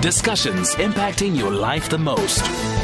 Discussions impacting your life the most.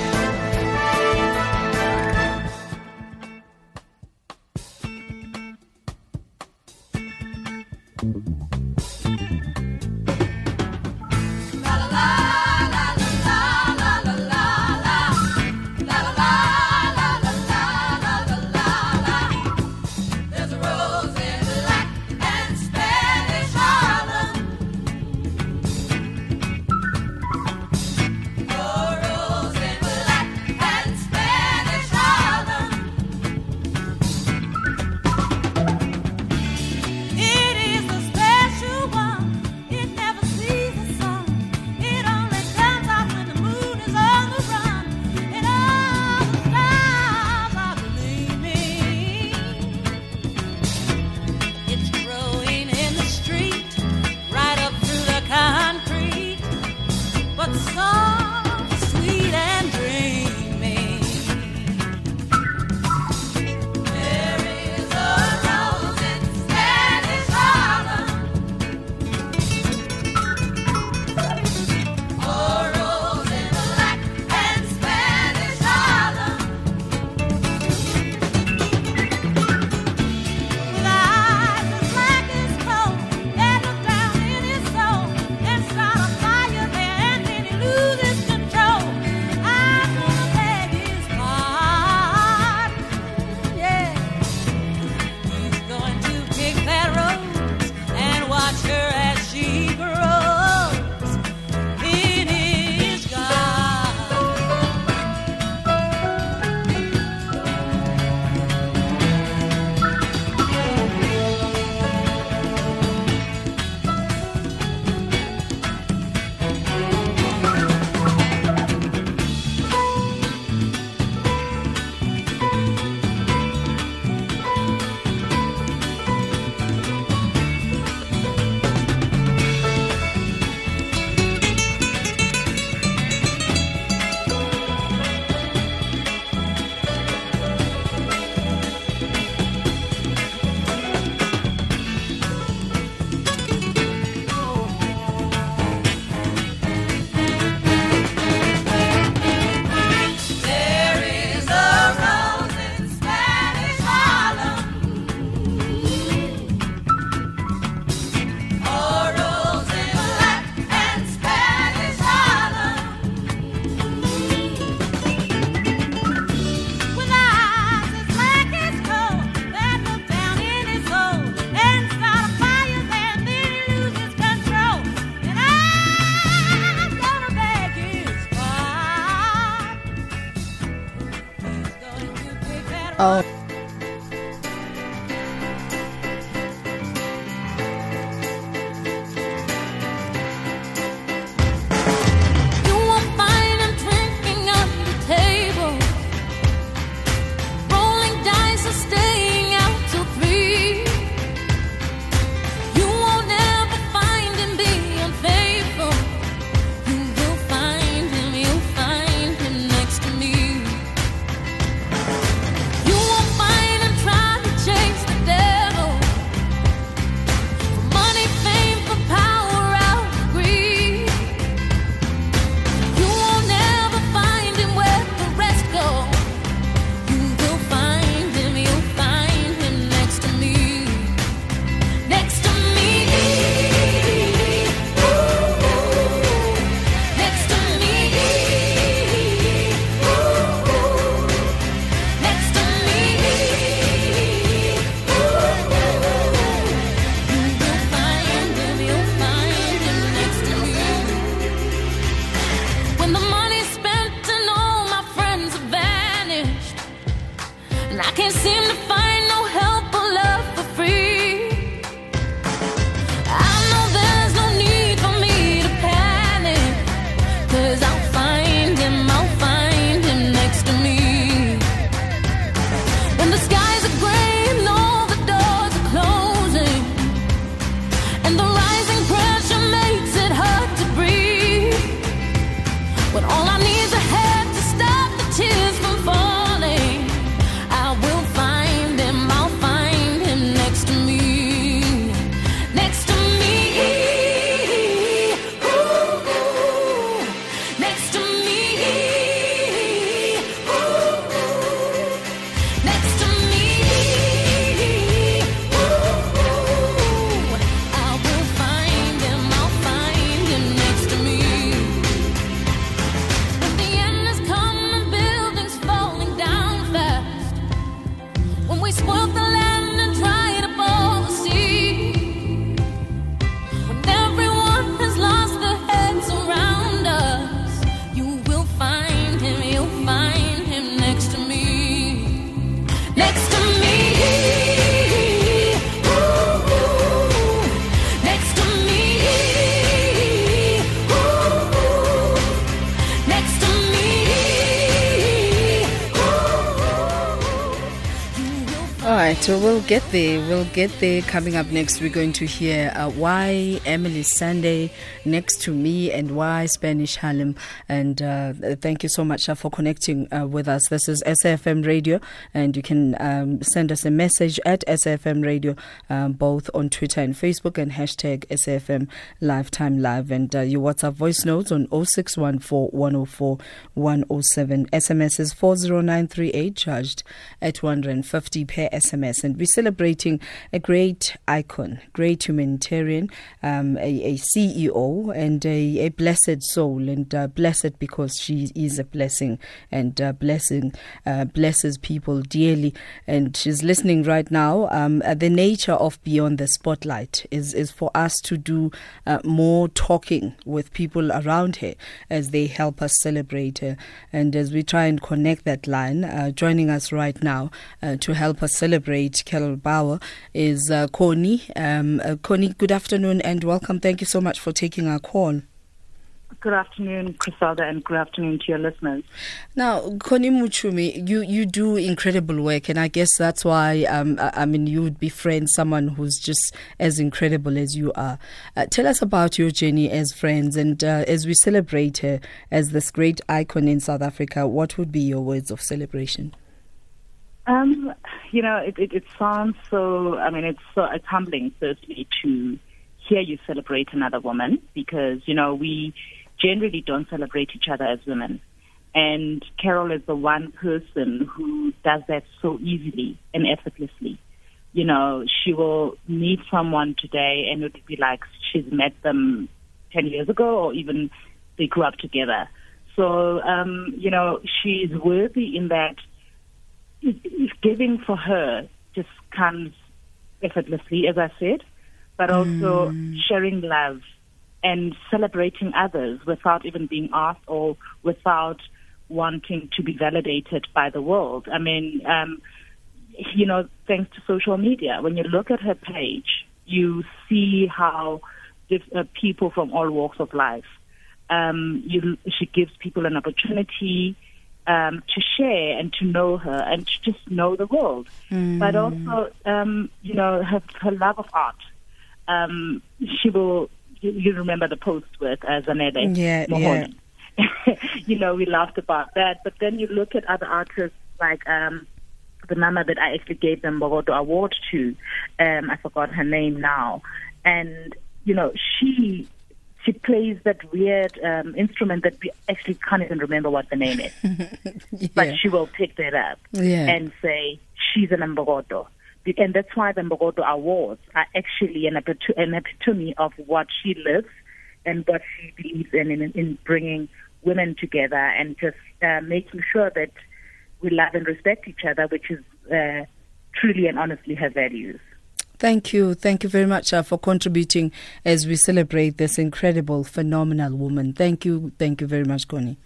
You so we'll get there. We'll get there. Coming up next, we're going to hear uh, why Emily Sunday next to me and why Spanish Harlem. And uh, thank you so much uh, for connecting uh, with us. This is SAFM Radio, and you can um, send us a message at SAFM Radio, um, both on Twitter and Facebook, and hashtag SAFM Lifetime Live. And uh, your WhatsApp voice notes on 0614 104 107. SMS is 40938, charged at 150 per SMS. And we're celebrating a great icon, great humanitarian, um, a, a, CEO, and a, a, blessed soul. And uh, blessed because she is a blessing and uh, blessing uh, blesses people dearly. And she's listening right now. Um, uh, the nature of Beyond the Spotlight is, is for us to do uh, more talking with people around her as they help us celebrate her. And as we try and connect that line, uh, joining us right now to help us celebrate Carol Bouwer is uh, Connie. Um, uh, Connie, good afternoon and welcome. Thank you so much for taking our call. Good afternoon, Criselda, and good afternoon to your listeners. Now, Connie Muchumi, you, you do incredible work, and I guess that's why um, I, mean you would befriend someone who's just as incredible as you are. Uh, tell us about your journey as friends, and uh, as we celebrate her as this great icon in South Africa, what would be your words of celebration? Um, you know, it, it, it sounds so. I mean, it's so it's humbling, certainly, to hear you celebrate another woman because you know we generally don't celebrate each other as women. And Carol is the one person who does that so easily and effortlessly. You know, she will meet someone today and it would be like she's met them 10 years ago or even they grew up together. So, um, you know, she's worthy in that giving for her just comes effortlessly, as I said, but also mm. sharing love and celebrating others without even being asked or without wanting to be validated by the world. I mean, um, you know, thanks to social media, when you look at her page, you see how uh, people from all walks of life. Um, you, she gives people an opportunity um, to share and to know her and to just know the world. Mm. But also, um, you know, her, her love of art. Um, she will, you, you, remember the post with uh, Zanele yeah, Yeah. you know, we laughed about that. But then you look at other artists like um, the mama that I actually gave them Mbokodo Award to. Um, I forgot her name now. And, you know, she she plays that weird um, instrument that we actually can't even remember what the name is. yeah. But she will pick that up yeah. and say, she's an Mbokodo. And that's why the Mbokodo Awards are actually an, an epitome of what she lives and what she believes in, in, in bringing women together and just uh, making sure that we love and respect each other, which is uh, truly and honestly her values. Thank you. Thank you very much uh, for contributing as we celebrate this incredible, phenomenal woman. Thank you. Thank you very much, Connie.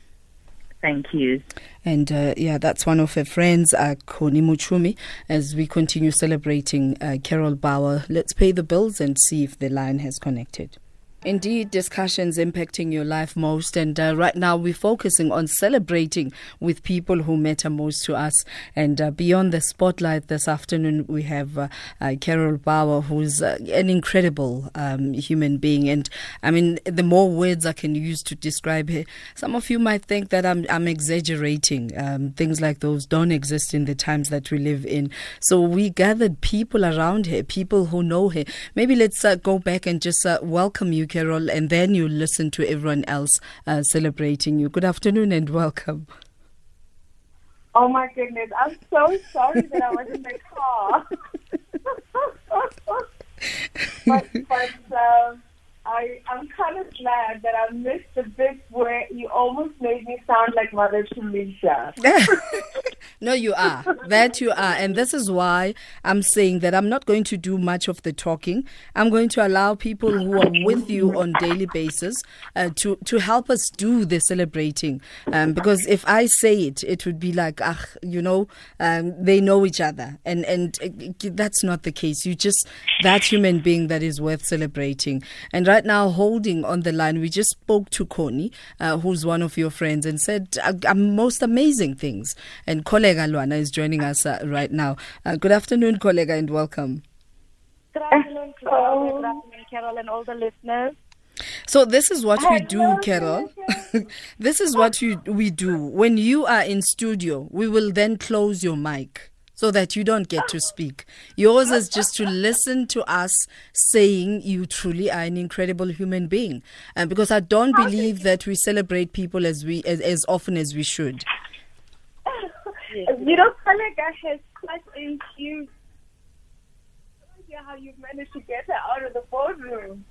Thank you. And uh, yeah, that's one of her friends, uh, Connie Muchumi, as we continue celebrating uh, Carol Bouwer. Let's pay the bills and see if the line has connected. Indeed, discussions impacting your life most. And uh, right now, we're focusing on celebrating with people who matter most to us. And uh, beyond the spotlight this afternoon, we have uh, uh Carol Bouwer, who's uh, an incredible um, human being. And I mean, the more words I can use to describe her, some of you might think that I'm, I'm exaggerating. Um, things like those don't exist in the times that we live in. So we gathered people around her, people who know her. Maybe let's uh, go back and just welcome you Carol, and then you listen to everyone else uh, celebrating you. Good afternoon and welcome. Oh my goodness, I'm so sorry that I was in the car. but but um, I, I'm kind of glad that I missed the bit where you almost made me sound like Mother Teresa. no, you are. That you are. And this is why I'm saying that I'm not going to do much of the talking. I'm going to allow people who are with you on daily basis uh, to, to help us do the celebrating. Um, because if I say it, it would be like, ah, you know, um, they know each other. And, and uh, that's not the case. You just, that human being that is worth celebrating. And right right now holding on the line. We just spoke to Connie, uh, who's one of your friends, and said uh, uh, most amazing things. And Kolega Luana is joining us uh, right now. Uh, good afternoon, Kolega, and welcome. Good afternoon, Claudia. Good afternoon, Carol, and all the listeners. So this is what we do, Carol. this is what you, we do. When you are in studio, we will then close your mic so that you don't get to speak. Yours is just to listen to us saying you truly are an incredible human being. And because I don't believe that we celebrate people as we as, as often as we should. You know, Kolega has quite a huge. how you've managed to get her out of the boardroom.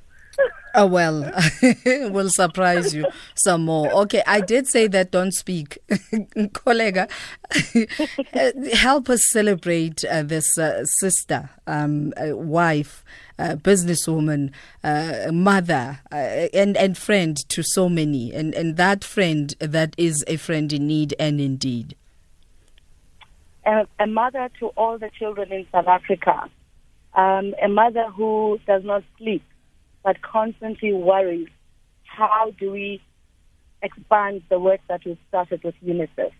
Oh well, we'll surprise you some more. Okay, I did say that don't speak, Kolega. help us celebrate uh, this uh, sister, um, uh, wife, businesswoman, uh, mother, uh, and and friend to so many, and and that friend that is a friend in need and indeed. a mother to all the children in South Africa, um, a mother who does not sleep but constantly worries how do we expand the work that we've started with UNICEF?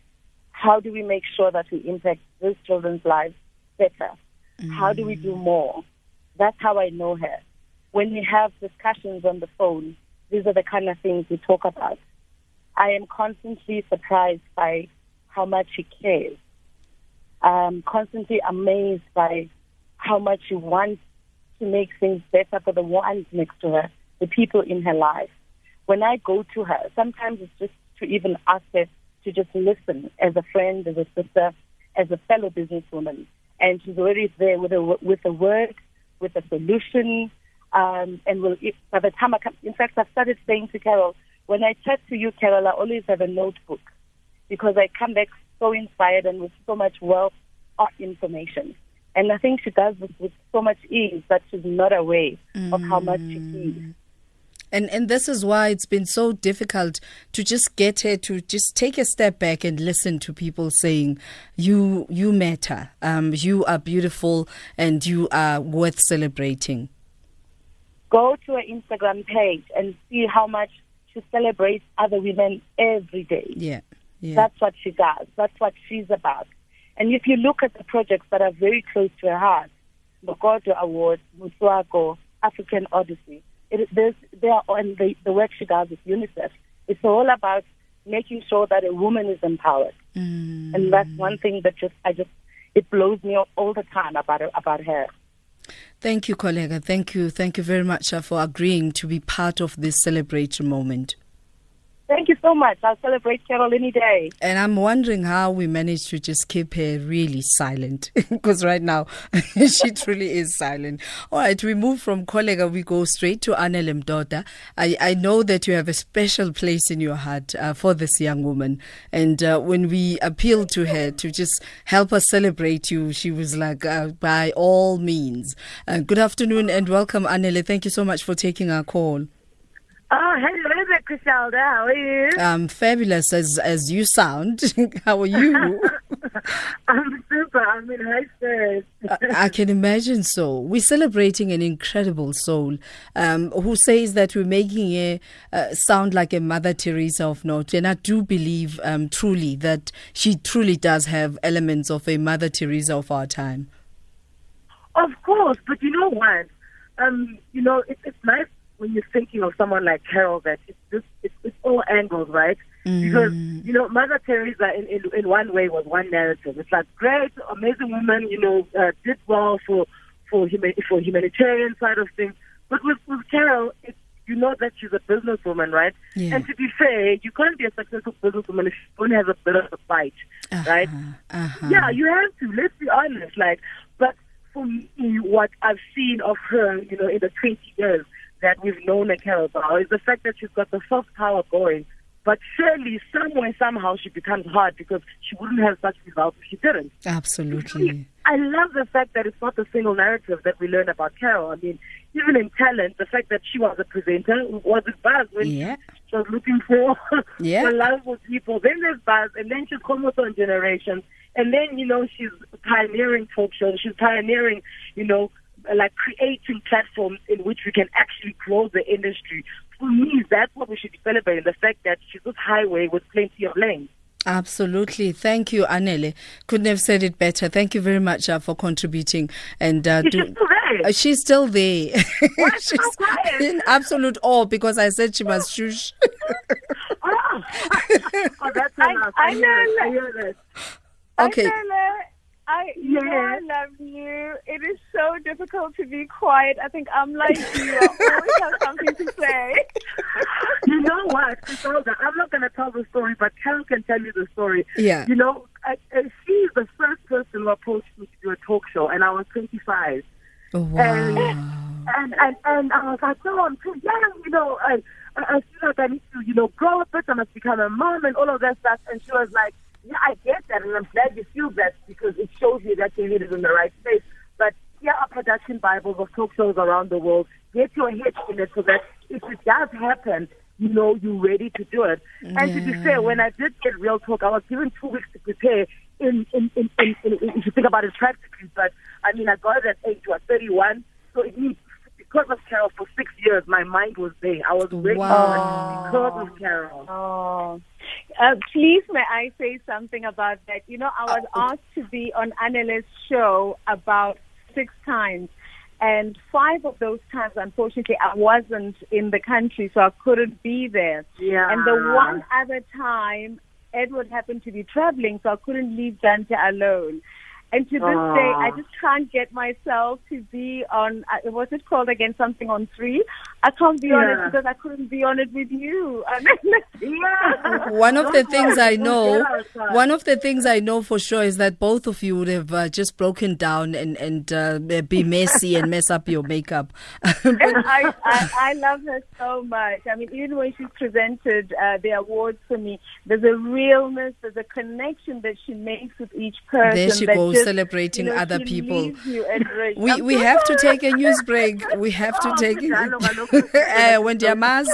How do we make sure that we impact these children's lives better? Mm. How do we do more? That's how I know her. When we have discussions on the phone, these are the kind of things we talk about. I am constantly surprised by how much she cares. I'm constantly amazed by how much she wants to make things better for the ones next to her, the people in her life. When I go to her, sometimes it's just to even ask her to just listen as a friend, as a sister, as a fellow businesswoman. And she's already there with a, with a word, with a solution. Um, and will, by the time I come, in fact, I've started saying to Carol, when I chat to you, Carol, I always have a notebook because I come back so inspired and with so much wealth of information. And I think she does this with so much ease that she's not aware mm. of how much she gives. Mm. And and this is why it's been so difficult to just get her to just take a step back and listen to people saying, "You you matter, um, you are beautiful, and you are worth celebrating." Go to her Instagram page and see how much she celebrates other women every day. Yeah, yeah. That's what she does. That's what she's about. And if you look at the projects that are very close to her heart, Mbokodo Award, Motswako, African Odyssey, it, they are on the, the work she does with UNICEF. It's all about making sure that a woman is empowered. Mm. And that's one thing that just, I just, it blows me all the time about, about her. Thank you, Kolega. Thank you. Thank you very much uh, for agreeing to be part of this celebratory moment. Thank you so much. I'll celebrate Carol any day. And I'm wondering how we managed to just keep her really silent because right now she truly is silent. All right, we move from Kolega, we go straight to Anele Mdoda. I, I know that you have a special place in your heart uh, for this young woman. And uh, when we appealed to her to just help us celebrate you, she was like, uh, by all means. Uh, good afternoon and welcome, Anele. Thank you so much for taking our call. Oh, hello there, Criselda. How are you? Um, fabulous as as you sound. How are you? I'm super. I'm in high spirits. I, I, can imagine so. We're celebrating an incredible soul um, who says that we're making her uh, sound like a Mother Teresa of note. And I do believe um, truly that she truly does have elements of a Mother Teresa of our time. Of course, but you know what? Um, you know, it, it's nice when you're thinking of someone like Carol that it's just it's, it's all angles, right? Mm. Because you know Mother Teresa in, in in one way was one narrative. It's like great, amazing woman, you know, uh, did well for for human for humanitarian side of things. But with with Carol, it's you know that she's a businesswoman, right? Yeah. And to be fair, you can't be a successful businesswoman if you don't have a bit of a fight, uh-huh, right? Uh-huh. Yeah, you have to. Let's be honest. Like, but for me, what I've seen of her, you know, in the 20 years, that we've known a Carol Bow is the fact that she's got the soft power going. But surely, somewhere, somehow, she becomes hard because she wouldn't have such results if she didn't. Absolutely. I love the fact that it's not a single narrative that we learn about Carol. I mean, even in talent, the fact that she was a presenter was a buzz when yeah. she was looking for, yeah. for with people. Then there's buzz, and then she's almost on generations. And then, you know, she's pioneering talk shows. She's pioneering, you know, like creating platforms in which we can actually grow the industry. For me, that's what we should be celebrating, the fact that she's this highway with plenty of lanes. Absolutely. Thank you, Anele. Couldn't have said it better. Thank you very much uh, for contributing. And uh, do, still there? Uh, she's still there. she's so in absolute awe because I said she must shush. oh. oh, that's enough. I, I, I know. I hear this. Okay. I know, I, you know, I love you. It is so difficult to be quiet. I think I'm like you. I always have something to say. you know what, I'm not going to tell the story, but Carol can tell you the story. Yeah. You know, I, I, she's the first person who approached me to do a talk show, and I was 25. wow. And, and, and, and I was like, no, I'm too young, you know. I, I feel like I need to, you know, grow a bit. I must become a mom and all of that stuff. And she was like, yeah, I get that, and I'm glad you feel that because it shows you that you're headed in the right place. But here are production Bibles of talk shows around the world. Get your head in it so that if it does happen, you know you're ready to do it. And to be fair, when I did get Real Talk, I was given two weeks to prepare. In in, in, in, in, if you think about it practically, but I mean, I got it at age was 31, so it means because of Carol for six years, my mind was there. I was ready wow. because of Carol. Oh. Uh, please, may I say something about that? You know, I was asked to be on Anele's show about six times. And five of those times, unfortunately, I wasn't in the country, so I couldn't be there. Yeah. And the one other time, Edward happened to be traveling, so I couldn't leave Dante alone. And to this Aww. day, I just can't get myself to be on, uh, what's it called again, something on three. I can't be yeah. on it because I couldn't be on it with you. yeah. One of the things I know, one of the things I know for sure is that both of you would have uh, just broken down and, and uh, be messy and mess up your makeup. I, I, I, love her so much. I mean, even when she presented uh, the awards for me, there's a realness, there's a connection that she makes with each person. There she goes just, celebrating you know, other people. We we have to take a news break. We have to take it. uh, when Diamaz,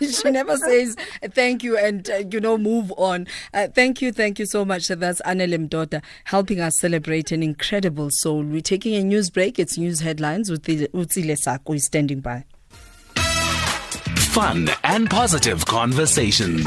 she never says thank you and uh, you know move on. Uh, thank you, thank you so much. So that's Anele Mdoda helping us celebrate an incredible soul. We're taking a news break. It's news headlines with Utsile Sako is standing by. Fun and positive conversations.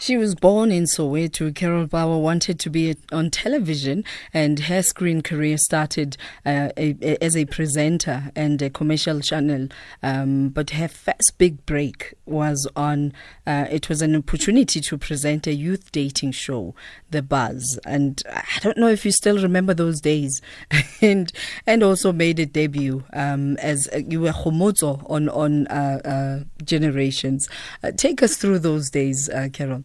She was born in Soweto. Carol Bouwer wanted to be on television, and her screen career started uh, a, a, as a presenter and a commercial channel. Um, but her first big break was on. Uh, it was an opportunity to present a youth dating show, The Buzz, and I don't know if you still remember those days. and and also made a debut um, as uh, you were Homozo on on uh, uh, Generations. Uh, take us through those days, Carol.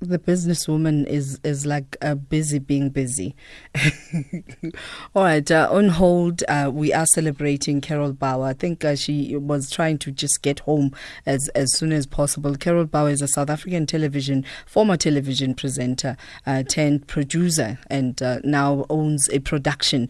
the businesswoman is is like uh, busy being busy. All right, uh, on hold, uh, we are celebrating Carol Bouwer. I think uh, she was trying to just get home as as soon as possible. Carol Bouwer is a South African television former television presenter uh, turned producer and uh, now owns a production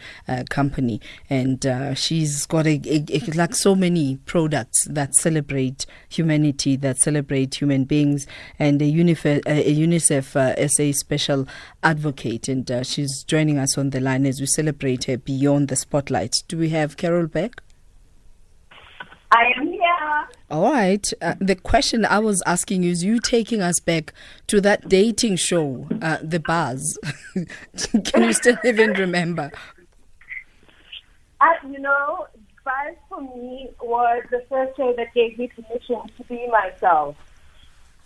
company. And she's got a, a, a, like so many products that celebrate humanity, that celebrate human beings, and a, a UNICEF uh, SA Special Advocate, and uh, she's joining us on the line as we celebrate her Beyond the Spotlight. Do we have Carol back? I am here. All right. Uh, the question I was asking is you taking us back to that dating show, uh, The Buzz. Can you still even remember? Uh, you know, Buzz for me was the first show that gave me permission to be myself.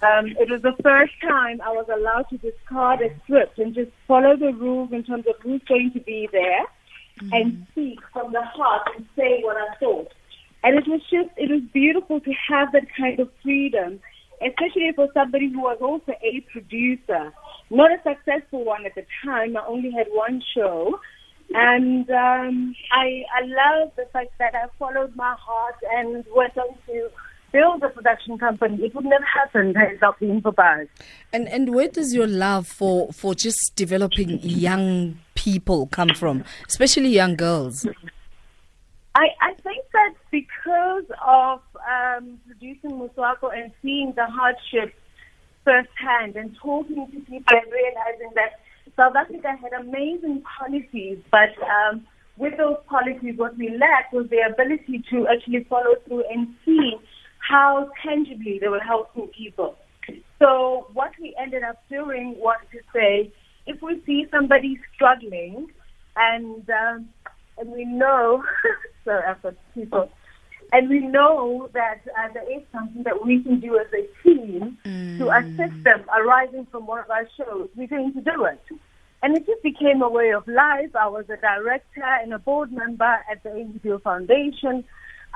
Um, it was the first time I was allowed to discard a script and just follow the rules in terms of who's going to be there mm-hmm. and speak from the heart and say what I thought. And it was just, it was beautiful to have that kind of freedom, especially for somebody who was also a producer. Not a successful one at the time. I only had one show. And um, I, I love the fact that I followed my heart and went on to build a production company, it would never happen without for Buzz. And and where does your love for for just developing young people come from, especially young girls? I I think that because of um, producing Motswako and seeing the hardship firsthand and talking to people and realizing that South Africa had amazing policies, but um, with those policies, what we lacked was the ability to actually follow through and see how tangibly they were helping people. So what we ended up doing was to say, if we see somebody struggling, and um, and we know, sorry, I've got people, and we know that uh, there is something that we can do as a team mm. to assist them arising from one of our shows, we're going to do it. And it just became a way of life. I was a director and a board member at the ABO Foundation.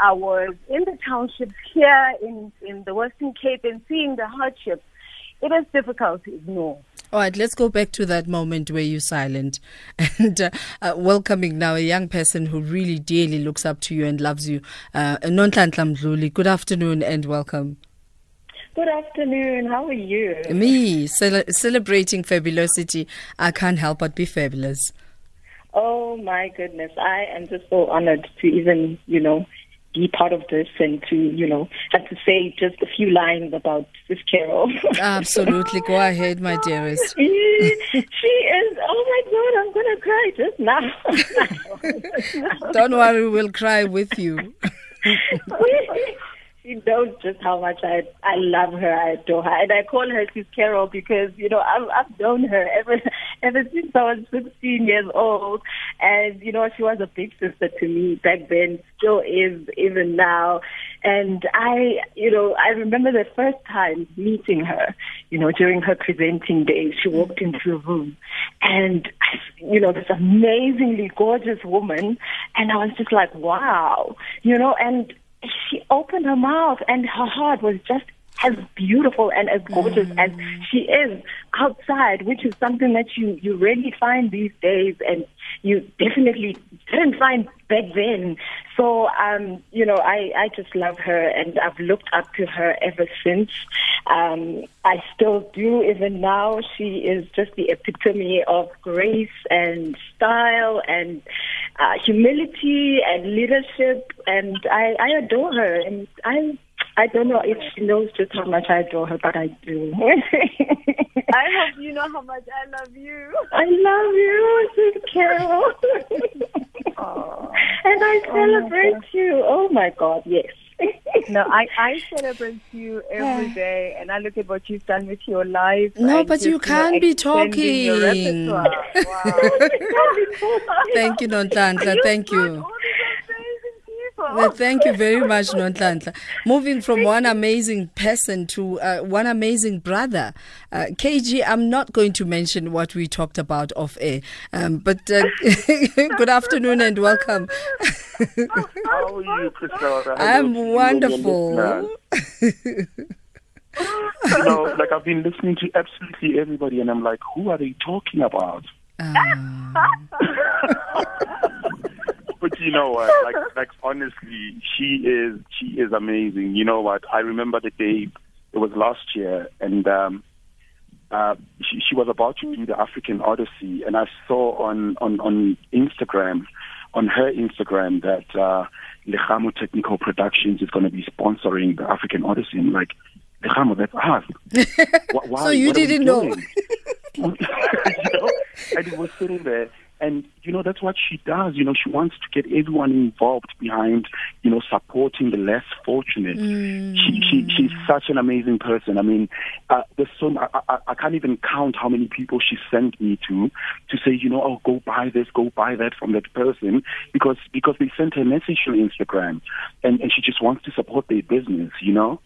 I was in the townships here in, in the Western Cape and seeing the hardships. It is difficult to ignore. All right, let's go back to that moment where you're silent and uh, uh, welcoming now a young person who really dearly looks up to you and loves you. Uh, Nonhlanhla Mdluli, good afternoon and welcome. Good afternoon. How are you? Me, cel- celebrating fabulosity. I can't help but be fabulous. Oh my goodness. I am just so honored to even, you know, be part of this and to, you know, have to say just a few lines about this Carol. Absolutely. Go ahead, my dearest. she is, oh my God, I'm going to cry just now. Don't worry, we'll cry with you. She knows just how much I I love her, I adore her, and I call her Sis Carol because you know I've I've known her ever ever since I was 16 years old, and you know she was a big sister to me back then, still is even now, and I you know I remember the first time meeting her, you know during her presenting days, she walked into a room, and you know this amazingly gorgeous woman, and I was just like wow, you know, and she opened her mouth and her heart was just as beautiful and as gorgeous mm. as she is outside, which is something that you, you rarely find these days and you definitely didn't find back then. So, um, you know, I, I just love her and I've looked up to her ever since. Um, I still do even now. She is just the epitome of grace and style and uh, humility and leadership, and I, I adore her. And I I don't know if she knows just how much I adore her, but I do. I hope you know how much I love you. I love you, Carol. and I oh celebrate oh you. Oh my God, yes. no, I, I celebrate you every day, and I look at what you've done with your life. No, but you can't be talking. Wow. Thank you, Nonhlanhla. Thank you. Well, thank you very much, Nonhlanhla. Moving from one amazing person to uh, one amazing brother. Uh, KG, I'm not going to mention what we talked about off air, um, but uh, good afternoon and welcome. How are you, Christopher? I'm wonderful. you know, like I've been listening to absolutely everybody, and I'm like, who are they talking about? Um. but you know what? Like, like honestly, she is she is amazing. You know what? I remember the day it was last year, and um, uh, she, she was about to do the African Odyssey, and I saw on on on Instagram, on her Instagram, that uh, Lehamo Technical Productions is going to be sponsoring the African Odyssey. And like, Lehamo, that's us. Why, so you didn't know. you know? And it was sitting there and, you know, that's what she does. You know, she wants to get everyone involved behind, you know, supporting the less fortunate. Mm. She, she, she's such an amazing person. I mean, uh, there's so, I, I, I can't even count how many people she sent me to, to say, you know, oh, go buy this, go buy that from that person, because, because they sent her a message on Instagram and, and she just wants to support their business, you know?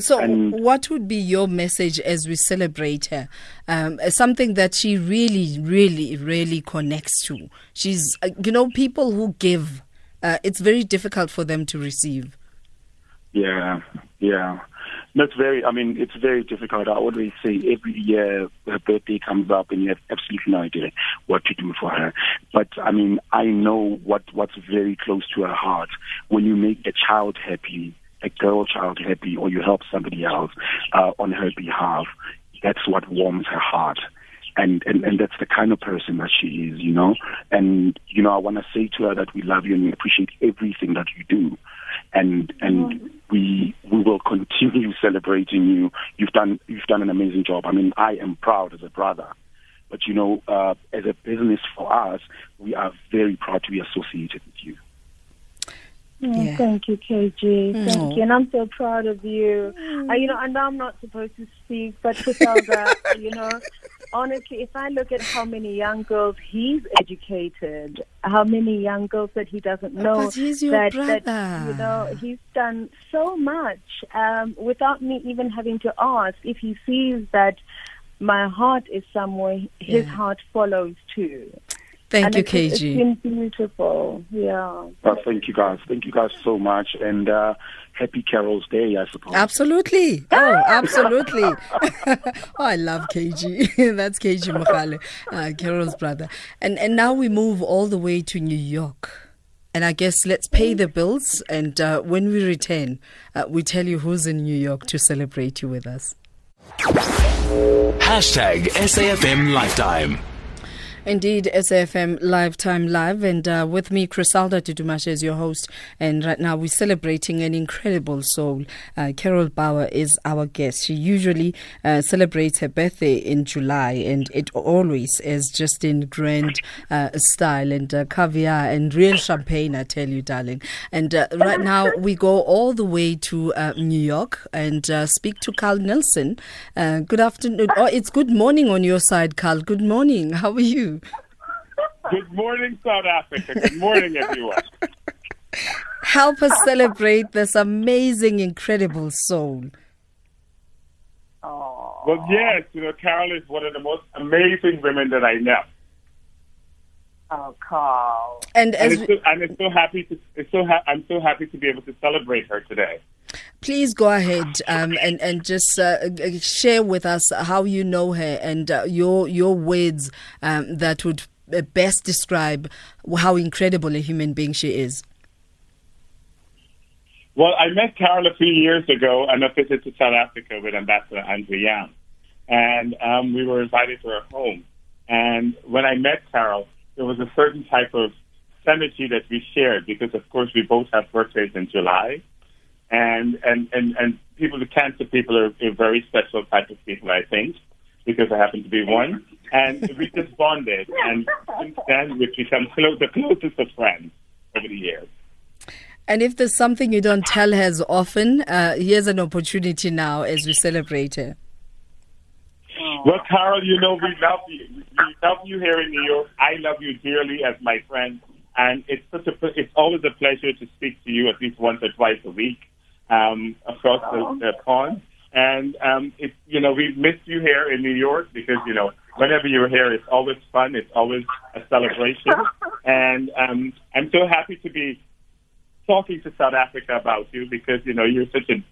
So, and what would be your message as we celebrate her? Um, something that she really, really, really connects to. She's, uh, you know, people who give, uh, it's very difficult for them to receive. Yeah, yeah. That's very, I mean, it's very difficult. I always say every year her birthday comes up and you have absolutely no idea what to do for her. But I mean, I know what, what's very close to her heart. When you make a child happy, a girl child happy or you help somebody else uh, on her behalf, that's what warms her heart. and, and and that's the kind of person that she is, you know. And you know, I want to say to her that we love you and we appreciate everything that you do, and and we we will continue celebrating you. You've done you've done an amazing job. I mean, I am proud as a brother. But you know, uh, as a business for us, we are very proud to be associated with you. Oh, Yeah. Thank you, KG. Thank Aw. you. And I'm so proud of you. Uh, you know, I know I'm not supposed to speak, but Criselda, you know, honestly, if I look at how many young girls he's educated, how many young girls that he doesn't know, that, brother. that, you know, he's done so much um, without me even having to ask. If he sees that my heart is somewhere, his Yeah. heart follows too. Thank and you, it's, it's KG. been beautiful. Yeah. Uh, thank you guys. Thank you guys so much, and uh, happy Carol's Day, I suppose. Absolutely. Oh, absolutely. oh, I love KG. That's KG Mohale, uh, Carol's brother. And and now we move all the way to New York. And I guess let's pay the bills. And uh, when we return, uh, we tell you who's in New York to celebrate you with us. Hashtag SAFM Lifetime. Indeed, SAFM Lifetime Live, and uh, with me, Criselda Tutumashe is your host. And right now, we're celebrating an incredible soul. Uh, Carol Bouwer is our guest. She usually uh, celebrates her birthday in July, and it always is just in grand uh, style and uh, caviar and real champagne, I tell you, darling. And uh, right now, we go all the way to New York and speak to Carl Nelson. Good afternoon. Oh, it's good morning on your side, Carl. Good morning. How are you? Good morning, South Africa. Good morning, everyone. Help us celebrate this amazing, incredible soul. Well, yes, you know, Carol is one of the most amazing women that I know, Oh, Carl. And and as it's so, and it's so happy to. It's so ha- I'm so happy to be able to celebrate her today. Please go ahead um, and and just uh, share with us how you know her and uh, your your words um, that would uh, best describe how incredible a human being she is. Well, I met Carol a few years ago on a visit to South Africa with Ambassador Andrew Young, and um, we were invited to her home. And when I met Carol, there was a certain type of synergy that we shared because, of course, we both have birthdays in July, and and and and people, the cancer people, are a very special type of people, I think, because I happen to be one. And we just bonded, and since then we've become close, the closest of friends over the years. And if there's something you don't tell her as often, uh, here's an opportunity now as we celebrate her. Well, Carol, you know we love you. We love you here in New York. I love you dearly as my friend, and it's such a it's always a pleasure to speak to you at least once or twice a week um, across the, the pond. And um, it's you know we missed you here in New York because you know whenever you're here, it's always fun. It's always a celebration, and um, I'm so happy to be talking to South Africa about you because you know you're such a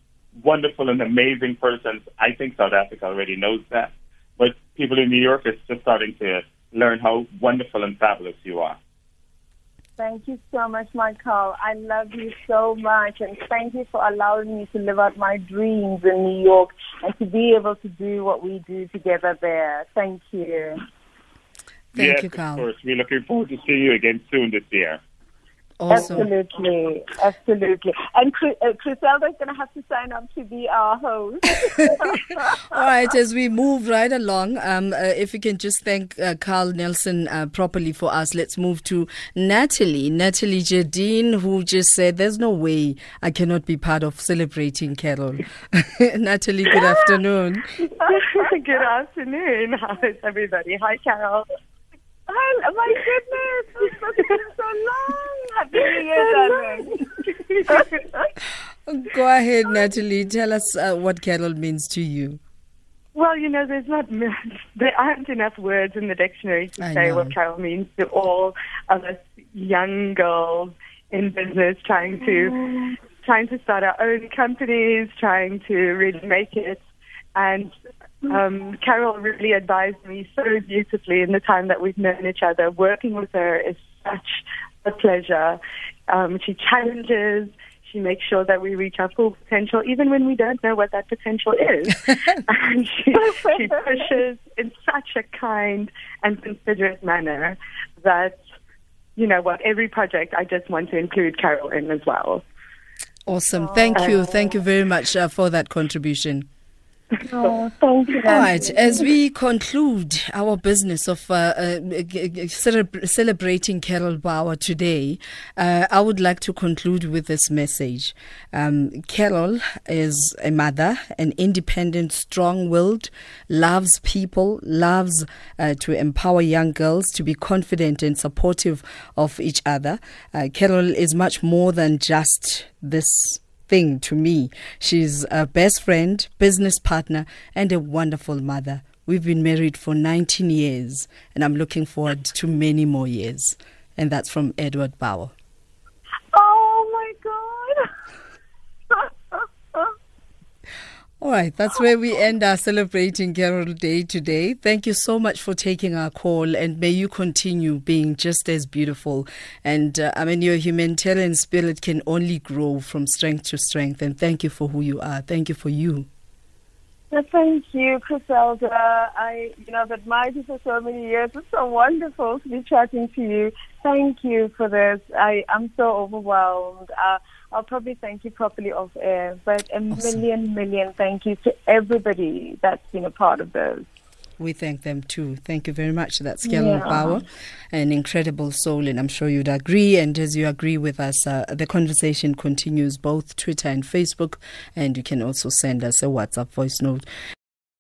wonderful and amazing person. I think South Africa already knows that, but people in New York are just starting to learn how wonderful and fabulous you are. Thank you so much, Michael. I love you so much, and thank you for allowing me to live out my dreams in New York and to be able to do what we do together there. Thank you. Thank yes, you, Carl. of course. We're looking forward to seeing you again soon this year. Also, Absolutely, absolutely. And Chris, uh, Criselda's going to have to sign up to be our host. All right, as we move right along, um, uh, if you can just thank uh, Carl Nelson uh, properly for us, let's move to Natalie. Natalie Jardine, who just said, There's no way I cannot be part of celebrating Carol. Natalie, good afternoon. Good afternoon. How is everybody? Hi, Carol. Oh, my goodness, it's been so long. Happy New Year, darling. Go ahead, Natalie. Tell us uh, what Carol means to you. Well, you know, there's not there aren't enough words in the dictionary to I say know. what Carol means to all of us young girls in business trying to trying to start our own companies, trying to really make it. And um, Carol really advised me so beautifully in the time that we've known each other. Working with her is such a pleasure. Um, she challenges, She makes sure that we reach our full potential, even when we don't know what that potential is. and she, she pushes in such a kind and considerate manner that, you know what, every project I just want to include Carol in as well. Awesome. Thank you. Thank you very much uh, for that contribution. Thank you. All right, as we conclude our business of uh, uh, celebra- celebrating Carol Bouwer today, uh, I would like to conclude with this message. Um, Carol is a mother, an independent, strong willed, loves people, loves uh, to empower young girls to be confident and supportive of each other. Uh, Carol is much more than just this thing to me. She's a best friend, business partner, and a wonderful mother. We've been married for 19 years, and I'm looking forward to many more years. And that's from Edward Bouwer. Oh my God. All right, that's where we end our celebrating Carol Day today. Thank you so much for taking our call, and may you continue being just as beautiful. And uh, I mean, your humanitarian spirit can only grow from strength to strength. And thank you for who you are. Thank you for you. Thank you, Criselda. I, you know, I've admired you for so many years. It's so wonderful to be chatting to you. Thank you for this. I, I'm so overwhelmed. Uh, I'll probably thank you properly off air, but a Awesome. million, million thank you to everybody that's been a part of this. We thank them too. Thank you very much. That's Carol Yeah. Bouwer, an incredible soul, and I'm sure you'd agree. And as you agree with us, uh, the conversation continues both Twitter and Facebook, and you can also send us a WhatsApp voice note.